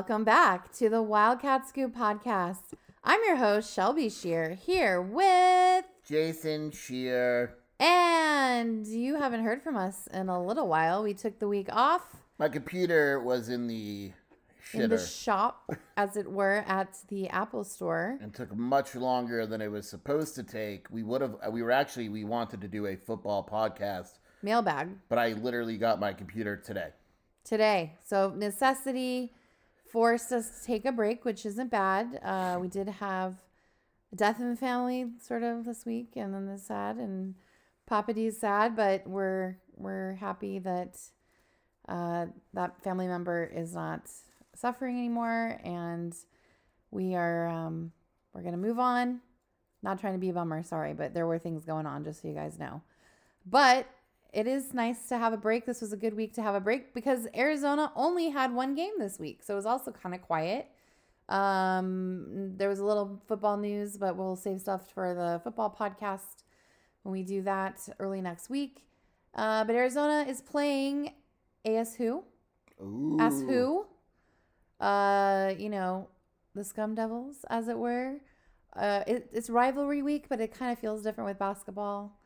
Welcome back to the Wildcat Scoop podcast. I'm your host, Shelby Shear, here with. Jason Shear. And you haven't heard from us in a little while. We took the week off My computer was in the in the shop, as it were, at the Apple store. and took much longer than it was supposed to take. We would have, we were actually, we wanted to do a football podcast, Mailbag but I literally got my computer today. today. So, necessity forced us to take a break, which isn't bad. Uh, we did have a death in the family sort of this week, and then the sad, and Papa D's sad, but we're we're happy that uh, that family member is not suffering anymore, and we are um, we're gonna move on. Not trying to be a bummer, sorry, but there were things going on, just so you guys know. But it is nice to have a break. This was a good week to have a break because Arizona only had one game this week, so it was also kind of quiet. Um, there was a little football news, but we'll save stuff for the football podcast when we do that early next week. Uh, but Arizona is playing AS who? Ooh. As who? Uh, you know, the Scum Devils, as it were. Uh, it, it's rivalry week, but it kind of feels different with basketball.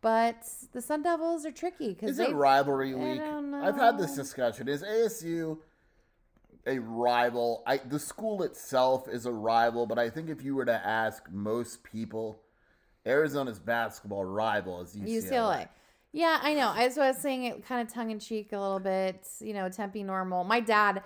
But the Sun Devils are tricky because Is they it rivalry I week? I've had this discussion. Is ASU a rival? I the school itself is a rival, but I think if you were to ask most people, Arizona's basketball rival is UCLA. UCLA. Yeah, I know. I was saying it kind of tongue in cheek a little bit. You know, Tempe normal. My dad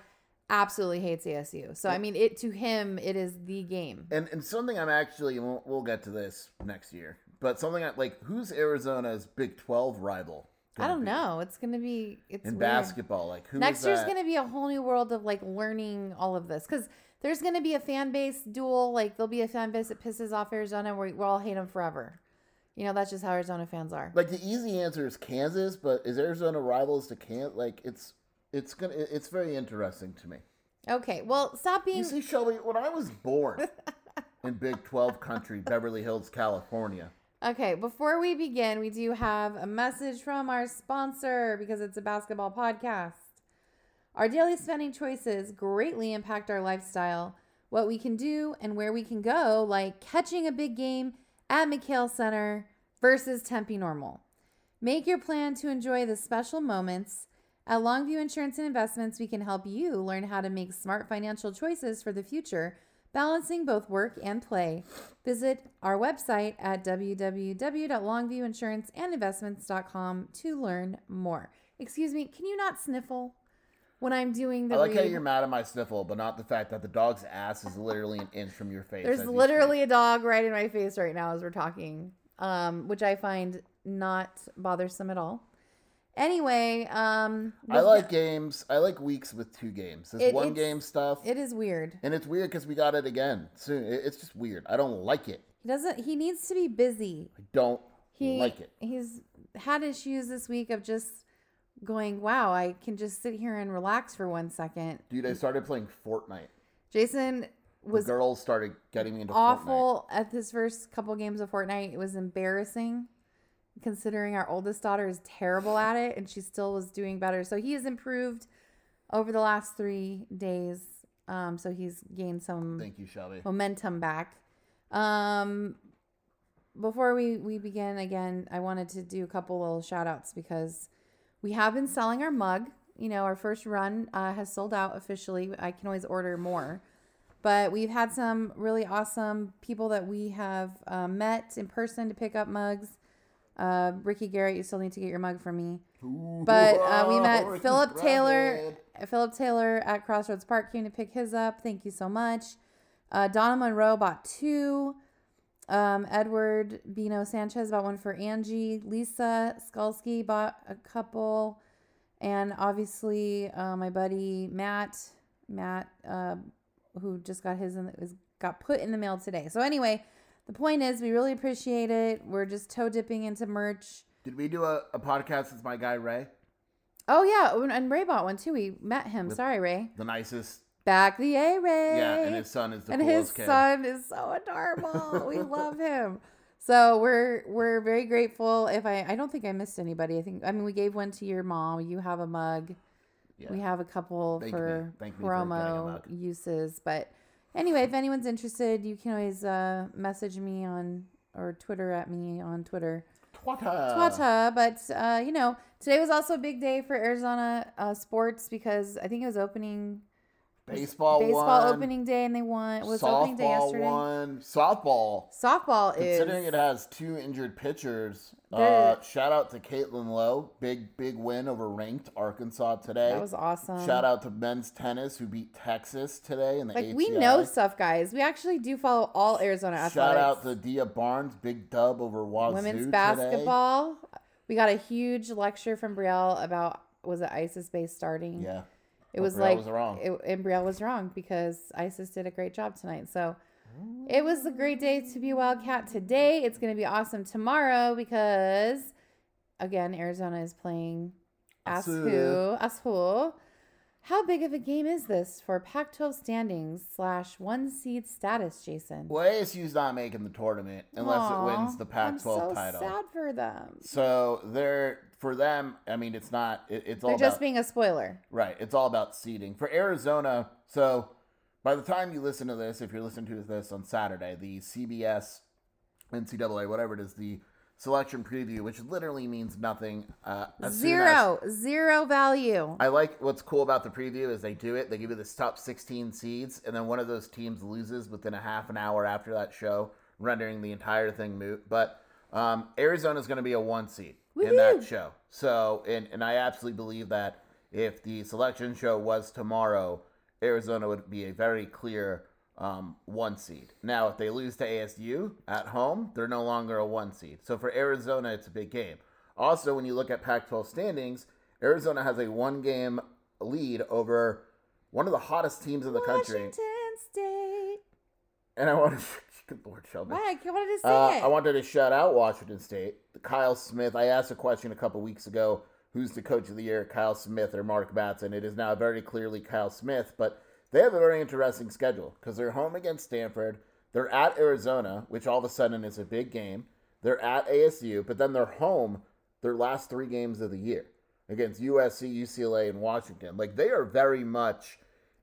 absolutely hates ASU. So I mean, it to him it is the game. And and something I'm actually we'll, we'll get to this next year, but something I, like who's Arizona's Big Twelve rival? I don't be? know. It's gonna be it's in weird. basketball. Like who Next is year's that? gonna be a whole new world of like learning all of this because there's gonna be a fan base duel. Like there'll be a fan base that pisses off Arizona. Where we'll all hate them forever. You know, that's just how Arizona fans are. like the easy answer is Kansas, but is Arizona rivals to Kansas? Like it's it's gonna it's very interesting to me. Okay, well, stop being. You see, Shelby, when I was born in Big Twelve country, Beverly Hills, California. Okay, before we begin, we do have a message from our sponsor because it's a basketball podcast. Our daily spending choices greatly impact our lifestyle, what we can do, and where we can go, like catching a big game at McKale Center versus Tempe Normal. Make your plan to enjoy the special moments. At Longview Insurance and Investments, we can help you learn how to make smart financial choices for the future, balancing both work and play. Visit our website at www.longviewinsuranceandinvestments.com to learn more. Excuse me, can you not sniffle when I'm doing the I like how you're mad at my sniffle, but not the fact that the dog's ass is literally an inch from your face. There's literally a dog right in my face right now as we're talking, um, which I find not bothersome at all. Anyway, um. I like games. I like weeks with two games. This It- one it's- game stuff, it is weird. and it's weird because we got it again soon. It- It's just weird. I don't like it. He doesn't. He needs to be busy. I don't He like it. He's had issues this week of just going, "Wow, I can just sit here and relax for one second. Dude, I started playing Fortnite. Jason was the girls started getting me into Fortnite. awful at his first couple games of Fortnite. It was embarrassing considering our oldest daughter is terrible at it and she still was doing better. So he has improved over the last three days. Um, so he's gained some Thank you, Shelby. momentum back. Um, before we, we begin again, I wanted to do a couple little shout outs because we have been selling our mug. you know, our first run uh, has sold out officially. I can always order more. But we've had some really awesome people that we have uh, met in person to pick up mugs. Uh, Ricky Garrett, you still need to get your mug from me. But uh, we met Ricky Philip Taylor. Philip Taylor at Crossroads Park came to pick his up. Thank you so much. Uh, Donna Monroe bought two. Um, Edward Bino Sanchez bought one for Angie. Lisa Skulski bought a couple. And obviously, uh, my buddy Matt, Matt, uh, who just got his in, is got put in the mail today. So anyway, the point is, we really appreciate it. We're just toe dipping into merch. Did we do a, a podcast with my guy Ray? Oh yeah, and- and Ray bought one too. We met him. Sorry, Ray. The nicest. Back the A Ray. Yeah, and his son is the and his kid. son is so adorable. we love him. So we're we're very grateful. If I I don't think I missed anybody. I think I mean we gave one to your mom. You have a mug. Yeah. We have a couple Thank for me for promo uses. But anyway, if anyone's interested, you can always uh, message me on or Twitter at me on Twitter. Twata. Twata, but uh, you know, today was also a big day for Arizona uh, sports because I think it was opening Baseball, baseball won. opening day, and they won. It was softball opening day yesterday. won. Softball. Softball is Considering it has two injured pitchers, uh, shout out to Caitlin Lowe. Big, big win over ranked Arkansas today. that was awesome. Shout out to men's tennis who beat Texas today in the Like ATI. we know stuff, guys. We actually do follow all Arizona athletics. Shout out to Adia Barnes, big dub over Wazoo women's today. basketball. We got a huge lecture from Brielle about was it ISIS based starting? Yeah, It was Brielle like was wrong. It, and Brielle was wrong because ISIS did a great job tonight. So mm. it was a great day to be a Wildcat today. It's going to be awesome tomorrow because again Arizona is playing ASU. ASU. How big of a game is this for Pac-12 standings slash one seed status, Jason? well, ASU's not making the tournament unless Aw, it wins the I'm Pac-12 so title. Sad for them. So they're for them. I mean, it's not. It, it's all They're just being a spoiler. Right. It's all about seeding. For Arizona, so by the time you listen to this, if you're listening to this on Saturday, the CBS, NCAA, whatever it is, the selection preview, which literally means nothing. Uh, soon as- Zero, zero value. I like what's cool about the preview is they do it. They give you this top 16 seeds, and then one of those teams loses within a half an hour after that show, rendering the entire thing moot. But um, Arizona is going to be a one seed in that show. So, and, and I absolutely believe that if the selection show was tomorrow, Arizona would be a very clear um, one seed. Now, if they lose to ASU at home, they're no longer a one seed. So for Arizona, it's a big game. Also, when you look at Pac 12 standings, Arizona has a one game lead over one of the hottest teams in the country. Washington State. And I want to, good Lord, Shelby. Why? I wanted to say Uh, it. I wanted to shout out Washington State. Kyle Smith. I asked a question a couple weeks ago who's the coach of the year, Kyle Smith or Mark Madsen? It is now very clearly Kyle Smith, but they have a very interesting schedule because they're home against Stanford. They're at Arizona, which all of a sudden is a big game. They're at ASU, but then they're home their last three games of the year against USC, UCLA, and Washington. Like they are very much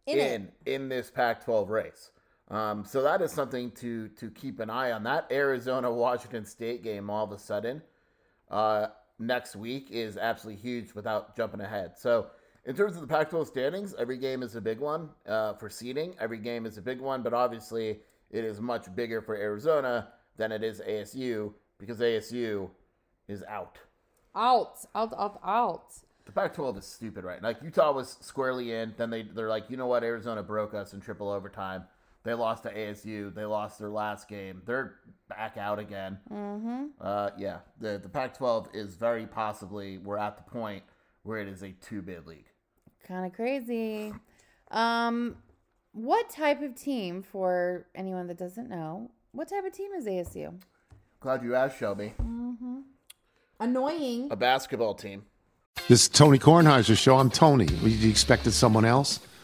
In in in, this Pac-12 race. Um, so that is something to to keep an eye on. That Arizona Washington State game all of a sudden uh, next week is absolutely huge without jumping ahead. So in terms of the Pac-12 standings, every game is a big one uh, for seeding. Every game is a big one, but obviously it is much bigger for Arizona than it is ASU because ASU is out. out, out, out, out. The Pac-12 is stupid, right? Like Utah was squarely in. Then they they're like, you know what? Arizona broke us in triple overtime. They lost to ASU. They lost their last game. They're back out again. Mm-hmm. Uh, yeah, the the Pac-12 is very possibly we're at the point where it is a two bid league. Kind of crazy. Um, what type of team, for anyone that doesn't know, what type of team is ASU? Glad you asked, Shelby. Mm-hmm. Annoying. A basketball team. This is Tony Kornheiser's show. I'm Tony. You expected someone else?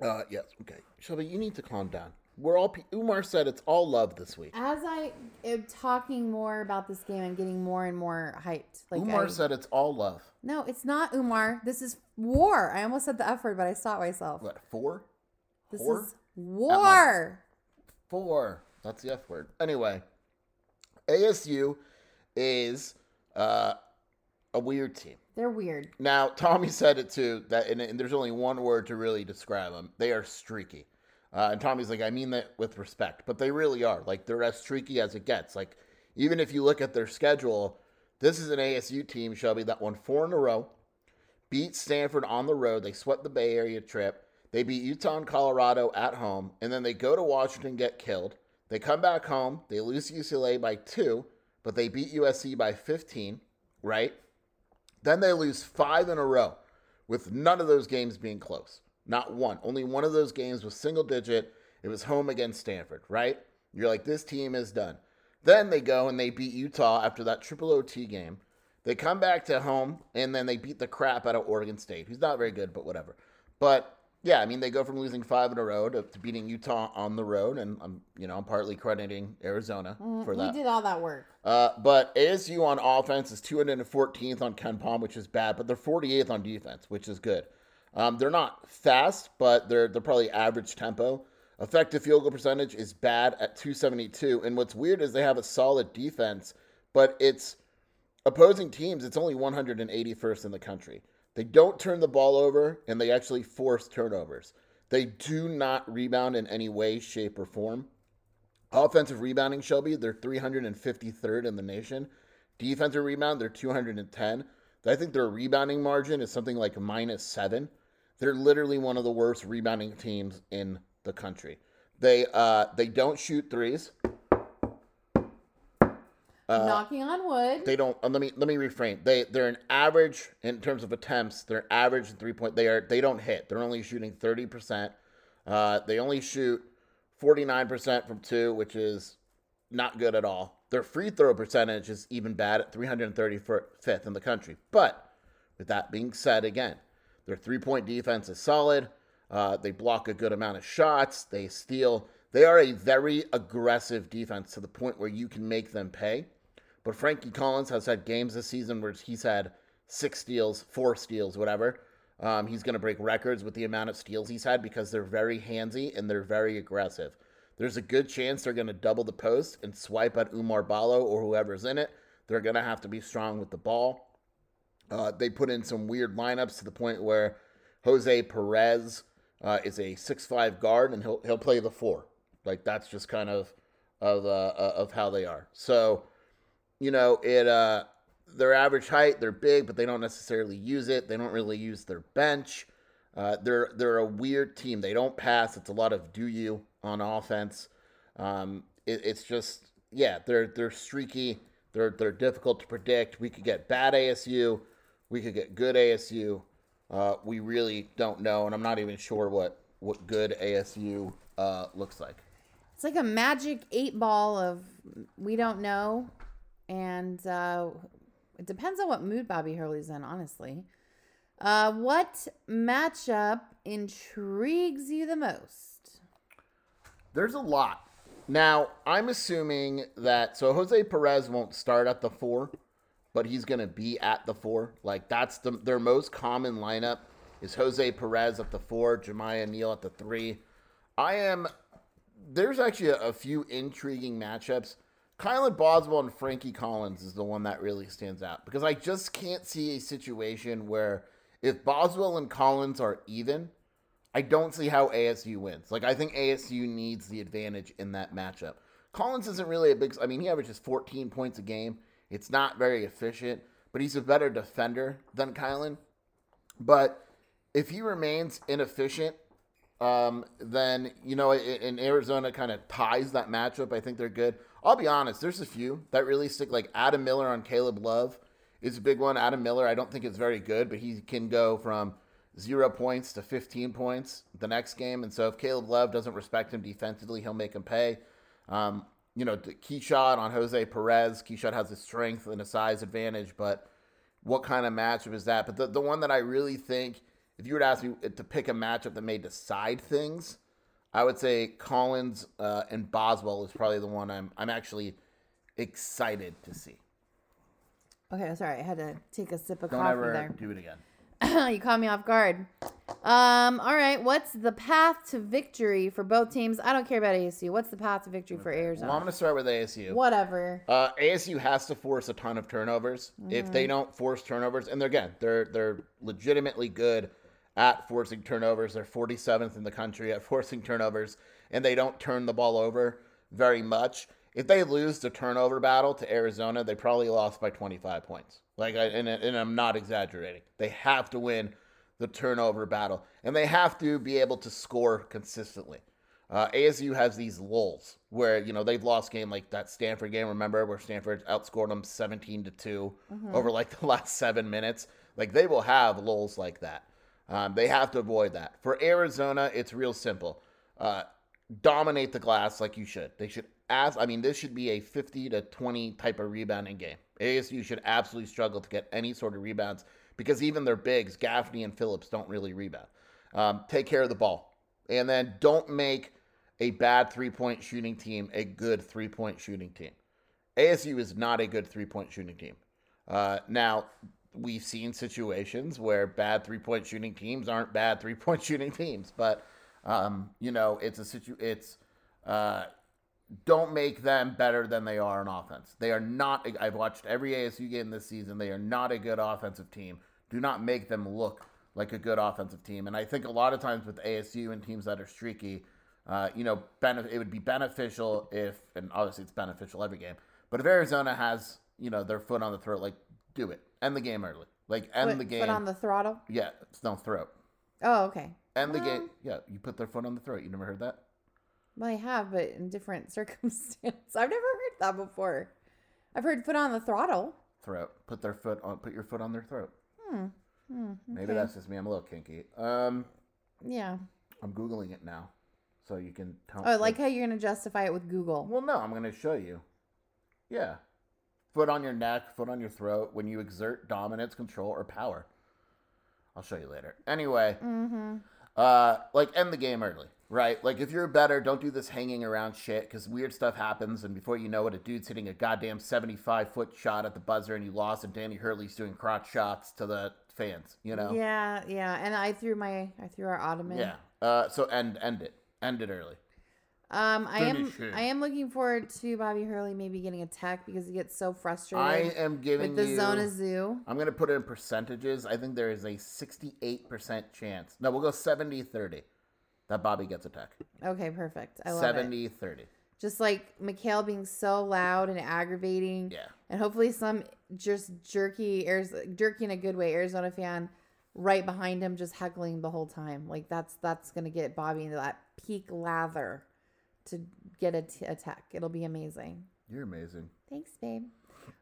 Uh, yes, okay. Shelby, you need to calm down. We're all. Oumar said it's all love this week. As I am talking more about this game, I'm getting more and more hyped. Like Oumar I, said it's all love. No, it's not Umar. This is war. I almost said the F word, but I stopped myself. What, four? This four? is war. Four. That's the F word. Anyway, ASU is uh, a weird team. They're weird. Now, Tommy said it too, that and, and there's only one word to really describe them. They are streaky. Uh, and Tommy's like, I mean that with respect, but they really are. Like, they're as streaky as it gets. Like, even if you look at their schedule, this is an ASU team, Shelby, that won four in a row, beat Stanford on the road. They swept the Bay Area trip. They beat Utah and Colorado at home, and then they go to Washington, get killed. They come back home. They lose UCLA by two, but they beat USC by 15, right? Then they lose five in a row, with none of those games being close. Not one. Only one of those games was single digit. It was home against Stanford, right? You're like, this team is done. Then they go and they beat Utah after that triple OT game. They come back to home and then they beat the crap out of Oregon State, who's not very good, but whatever. But yeah, I mean they go from losing five in a row to, to beating Utah on the road, and I'm you know I'm partly crediting Arizona mm, for that. We did all that work. Uh, but ASU on offense is 214th on KenPom, which is bad, but they're 48th on defense, which is good. Um, they're not fast, but they're they're probably average tempo. Effective field goal percentage is bad at 272. And what's weird is they have a solid defense, but it's opposing teams, it's only 181st in the country. They don't turn the ball over and they actually force turnovers. They do not rebound in any way, shape, or form. Offensive rebounding, Shelby, they're 353rd in the nation. Defensive rebound, they're 210. I think their rebounding margin is something like minus seven. They're literally one of the worst rebounding teams in the country. They uh, they don't shoot threes. Uh, Knocking on wood. They don't. Uh, let me let me reframe. They they're an average in terms of attempts. They're average in three point. They are they don't hit. They're only shooting thirty percent. Uh, they only shoot forty nine percent from two, which is not good at all. Their free throw percentage is even bad at 335th in the country. But with that being said, again, their three point defense is solid. Uh, they block a good amount of shots. They steal. They are a very aggressive defense to the point where you can make them pay. But Frankie Collins has had games this season where he's had six steals, four steals, whatever. Um, he's going to break records with the amount of steals he's had because they're very handsy and they're very aggressive. There's a good chance they're going to double the post and swipe at Oumar Ballo or whoever's in it. They're going to have to be strong with the ball. Uh, they put in some weird lineups to the point where Jose Perez uh, is a six-five guard and he'll he'll play the four. Like that's just kind of of uh, of how they are. So, you know, it uh, their average height, they're big, but they don't necessarily use it. They don't really use their bench. Uh, they're they're a weird team. They don't pass. It's a lot of do you on offense. Um, it, it's just yeah, they're they're streaky. They're they're difficult to predict. We could get bad ASU. We could get good ASU. Uh, we really don't know, and I'm not even sure what what good ASU uh, looks like. It's like a magic eight ball of we don't know, and uh, it depends on what mood Bobby Hurley's in. Honestly, uh, what matchup intrigues you the most? There's a lot. Now, I'm assuming that so Jose Perez won't start at the four but he's going to be at the four. Like that's the, their most common lineup is Jose Perez at the four, Jamiya Neal at the three. I am. There's actually a, a few intriguing matchups. Kylan Boswell and Frankie Collins is the one that really stands out because I just can't see a situation where if Boswell and Collins are even, I don't see how ASU wins. Like I think ASU needs the advantage in that matchup. Collins isn't really a big. I mean, he averages 14 points a game. It's not very efficient, but he's a better defender than Kylan. But if he remains inefficient, um, then you know, in Arizona kind of ties that matchup. I think they're good. I'll be honest. There's a few that really stick. Like Adam Miller on Caleb Love is a big one. Adam Miller, I don't think it's very good, but he can go from zero points to 15 points the next game. And so if Caleb Love doesn't respect him defensively, he'll make him pay. Um, you know, Keshad on Jose Perez. Keshad has a strength and a size advantage, but what kind of matchup is that? But the, the one that I really think, if you were to ask me to pick a matchup that may decide things, I would say Collins uh, and Boswell is probably the one I'm I'm actually excited to see. Okay, sorry, I had to take a sip of Don't coffee ever there. do it again. you caught me off guard. Um, all right, what's the path to victory for both teams? I don't care about ASU. What's the path to victory for Arizona? Well, I'm going to start with ASU. Whatever. Uh, ASU has to force a ton of turnovers. If they Mhm. don't force turnovers, and they're, again, they're they're legitimately good at forcing turnovers. They're 47th in the country at forcing turnovers, and they don't turn the ball over very much. If they lose the turnover battle to Arizona, they probably lost by 25 points. Like, I, and, and I'm not exaggerating. They have to win the turnover battle, and they have to be able to score consistently. Uh, ASU has these lulls where you know they've lost game like that Stanford game. Remember where Stanford outscored them seventeen to 2 Mhm. over like the last seven minutes. Like they will have lulls like that. Um, they have to avoid that. For Arizona, it's real simple. Uh, dominate the glass like you should. They should ask. I mean, this should be a fifty to twenty type of rebounding game. ASU should absolutely struggle to get any sort of rebounds because even their bigs, Gaffney and Phillips, don't really rebound. Um, take care of the ball. And then don't make a bad three point shooting team a good three point shooting team. ASU is not a good three point shooting team. Uh, now, we've seen situations where bad three point shooting teams aren't bad three point shooting teams, but um, you know, it's a situ. It's uh, don't make them better than they are on offense. They are not. I've watched every ASU game this season. They are not a good offensive team. Do not make them look like a good offensive team. And I think a lot of times with ASU and teams that are streaky, uh, you know, benef- it would be beneficial if, and obviously it's beneficial every game, but if Arizona has, you know, their foot on the throat, like do it, end the game early, like end the game. Foot on the throttle. yeah, it's no throat. Oh, okay. End the Well, game. Yeah, you put their foot on the throat. You never heard that? Well, I have, but in different circumstances. I've never heard that before. I've heard foot on the throttle. Throat. Put their foot on. Put your foot on their throat. Hmm. hmm Maybe okay. that's just me. I'm a little kinky. Um, Yeah. I'm googling it now, so you can tell. Oh, I like how you're going to justify it with Google. Well, no, I'm going to show you. Yeah, foot on your neck, foot on your throat when you exert dominance, control, or power. I'll show you later. Anyway, Mm-hmm. uh, like end the game early, right? Like if you're better, don't do this hanging around shit because weird stuff happens, and before you know it, a dude's hitting a goddamn 75 foot shot at the buzzer, and you lost, and Danny Hurley's doing crotch shots to the fans. You know? Yeah, yeah. And I threw my, I threw our ottoman. Yeah. Uh, so end end it, end it early. Um, I am. I am looking forward to Bobby Hurley maybe getting attacked because he gets so frustrating. I am giving with the you, Zona Zoo. I'm going to put it in percentages. I think there is a 68% chance. No, we'll go 70 30 that Bobby gets attacked. Okay, perfect. I love 70 30. Just like McKale being so loud and aggravating. Yeah. And hopefully some just jerky, Ariz- jerky in a good way, Arizona fan right behind him just heckling the whole time. Like that's that's gonna get Bobby into that peak lather to get a, t- a tech. It'll be amazing. You're amazing. Thanks, babe.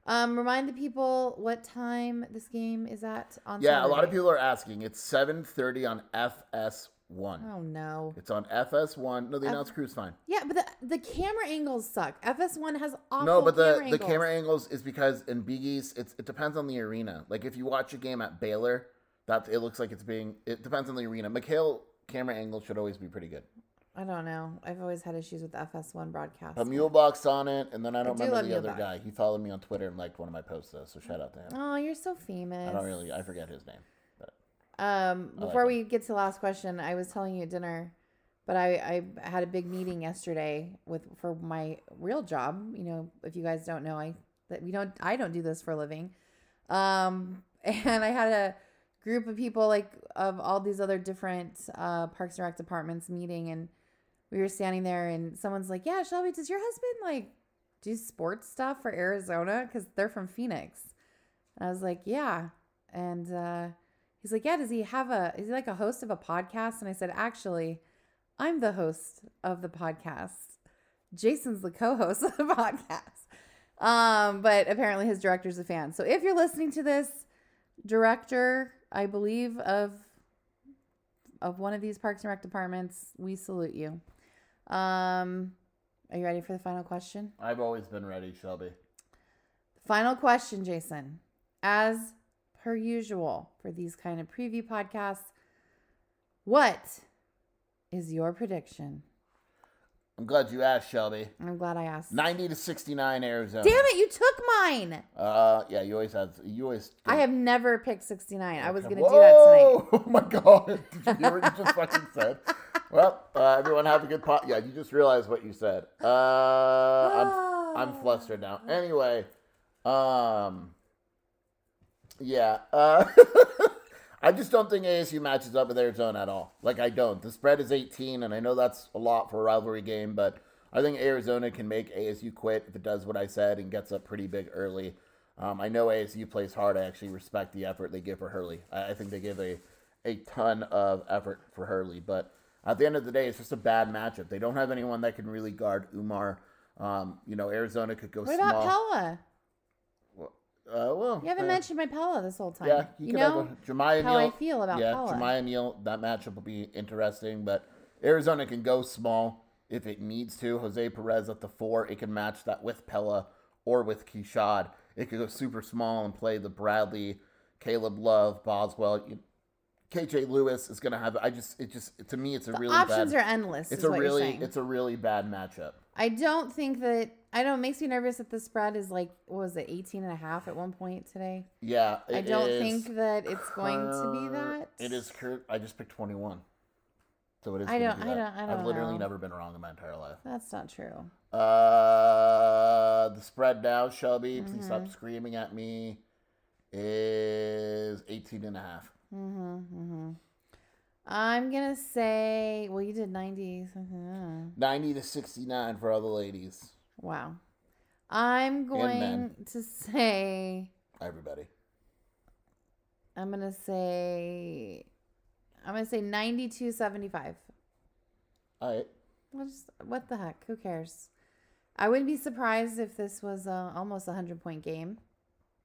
Um, remind the people what time this game is at on. Yeah, a lot of people are asking. It's 7:30 on FS1. Oh no. It's on FS1. No, the F- announce crew's fine. Yeah, but the, the camera angles suck. FS1 has awful No, but the camera the angles. camera angles is because in Biggies, it's it depends on the arena. Like if you watch a game at Baylor, that it looks like it's being. It depends on the arena. McKale camera angle should always be pretty good. I don't know. I've always had issues with FS1 broadcast. A mule box on it, and then I I don't do remember love the other guy. He followed me on Twitter and liked one of my posts though, so shout out to him. Oh, you're so famous. I don't really, I forget his name, but Um, I like before we get to the last question, I was telling you at dinner, but I, I had a big meeting yesterday with for my real job. You know, if you guys don't know, I that we don't I don't do this for a living. Um, and I had a group of people like of all these other different uh, Parks and Rec departments meeting, and we were standing there, and someone's like, "Yeah, Shelby, does your husband like do sports stuff for Arizona? Because they're from Phoenix." And I was like, "Yeah," and uh, he's like, "Yeah, does he have a? Is he like a host of a podcast?" And I said, "Actually, I'm the host of the podcast. Jason's the co-host of the podcast." Um, but apparently his director's a fan. So if you're listening to this, director, I believe of of one of these Parks and Rec departments, we salute you. Um, are you ready for the final question? I've always been ready, Shelby. Final question, Jason. As per usual for these kind of preview podcasts, what is your prediction? I'm glad you asked, Shelby. I'm glad I asked. 90 to 69 Arizona. Damn it, you took mine. Uh, yeah, you always have. You always. I have never picked 69. I was going to do that tonight. Oh my god! Did you hear what you just fucking said? Well, uh, everyone have a good pot. Yeah, you just realized what you said. Uh, I'm I'm flustered now. Anyway, um, yeah. Uh, I just don't think ASU matches up with Arizona at all. Like I don't. The spread is 18, and I know that's a lot for a rivalry game, but I think Arizona can make ASU quit if it does what I said and gets up pretty big early. Um, I know ASU plays hard. I actually respect the effort they give for Hurley. I, I think they give a a ton of effort for Hurley, but at the end of the day, it's just a bad matchup. They don't have anyone that can really guard Oumar. Um, you know, Arizona could go What small. about Pelle? Uh, well, You haven't uh, mentioned my Pelle this whole time. yeah, you, could know Jamiya how I feel about Pelle. yeah, Pelle. Jamiya Neal, that matchup will be interesting, but Arizona can go small if it needs to. Jose Perez at the four, it can match that with Pelle or with Keshad. It could go super small and play the Bradley, Caleb Love, Boswell. You, KJ Lewis is gonna have. I just, it just to me, it's a The really options bad, are endless, It's a really, it's a really bad matchup. I don't think that I don't it makes me nervous that the spread is like what was it 18 and a half at one point today. Yeah, I don't think that it's going to be that. It is. Cur- I just picked twenty one, so it is. I don't- I don't- I I've literally know. never been wrong in my entire life. That's not true. Uh, the spread now, Shelby. Please stop Mhm. screaming at me. Is 18 and a half. Mhm. Mhm. I'm to say well you did 90. mhm. 90 to 69 for all the ladies. Wow. I'm men. going to say Everybody. I'm to say I'm to say 92.75. All right. Well, just, what the heck? Who cares? I wouldn't be surprised if this was a, almost a 100 point game.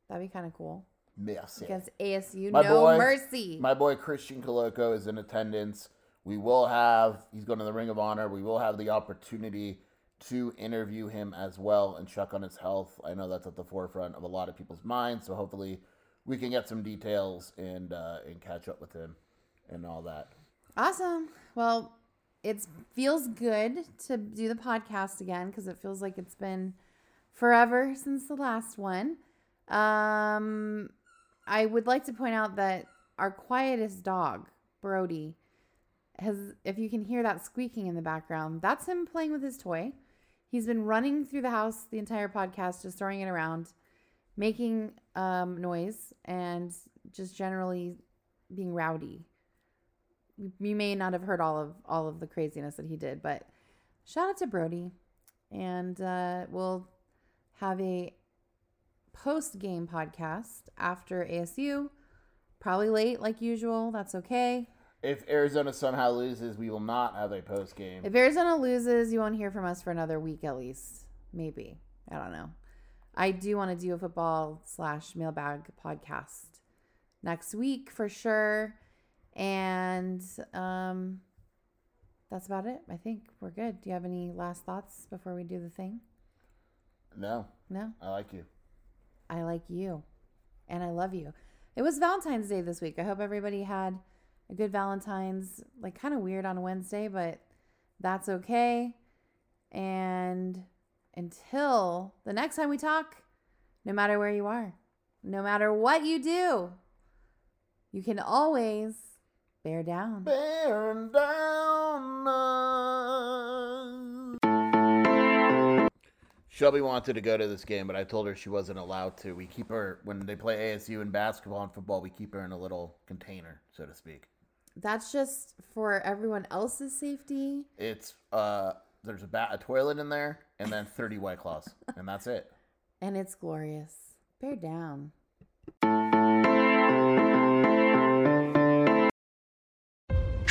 That'd be kind of cool. Yes. Against ASU. My no boy- mercy. My boy Christian Koloko is in attendance. We will have, he's going to the Ring of Honor. We will have the opportunity to interview him as well and check on his health. I know that's at the forefront of a lot of people's minds. So hopefully we can get some details and, uh, and catch up with him and all that. Awesome. Well, it feels good to do the podcast again because it feels like it's been forever since the last one. Um, I would like to point out that our quietest dog, Brody, has, if you can hear that squeaking in the background, that's him playing with his toy. He's been running through the house the entire podcast, just throwing it around, making um, noise, and just generally being rowdy you may not have heard all of all of the craziness that he did, but shout out to Brody, and uh, we'll have a post game podcast after ASU, probably late like usual. That's okay. If Arizona somehow loses, we will not have a post game. If Arizona loses, you won't hear from us for another week at least. Maybe I don't know. I do want to do a football slash mailbag podcast next week for sure. And um, that's about it. I think we're good. Do you have any last thoughts before we do the thing? No. No. I like you. I like you. And I love you. It was Valentine's Day this week. I hope everybody had a good Valentine's. Like, kind of weird on Wednesday, but that's okay. And until the next time we talk, no matter where you are, no matter what you do, you can always bear down. Bear down. Shelby wanted to go to this game, but I told her she wasn't allowed to. We keep her when they play ASU in basketball and football. We keep her in a little container, so to speak. That's just for everyone else's safety. It's uh, there's a bat, a toilet in there, and then 30 white claws, and that's it. And it's glorious. Bear down.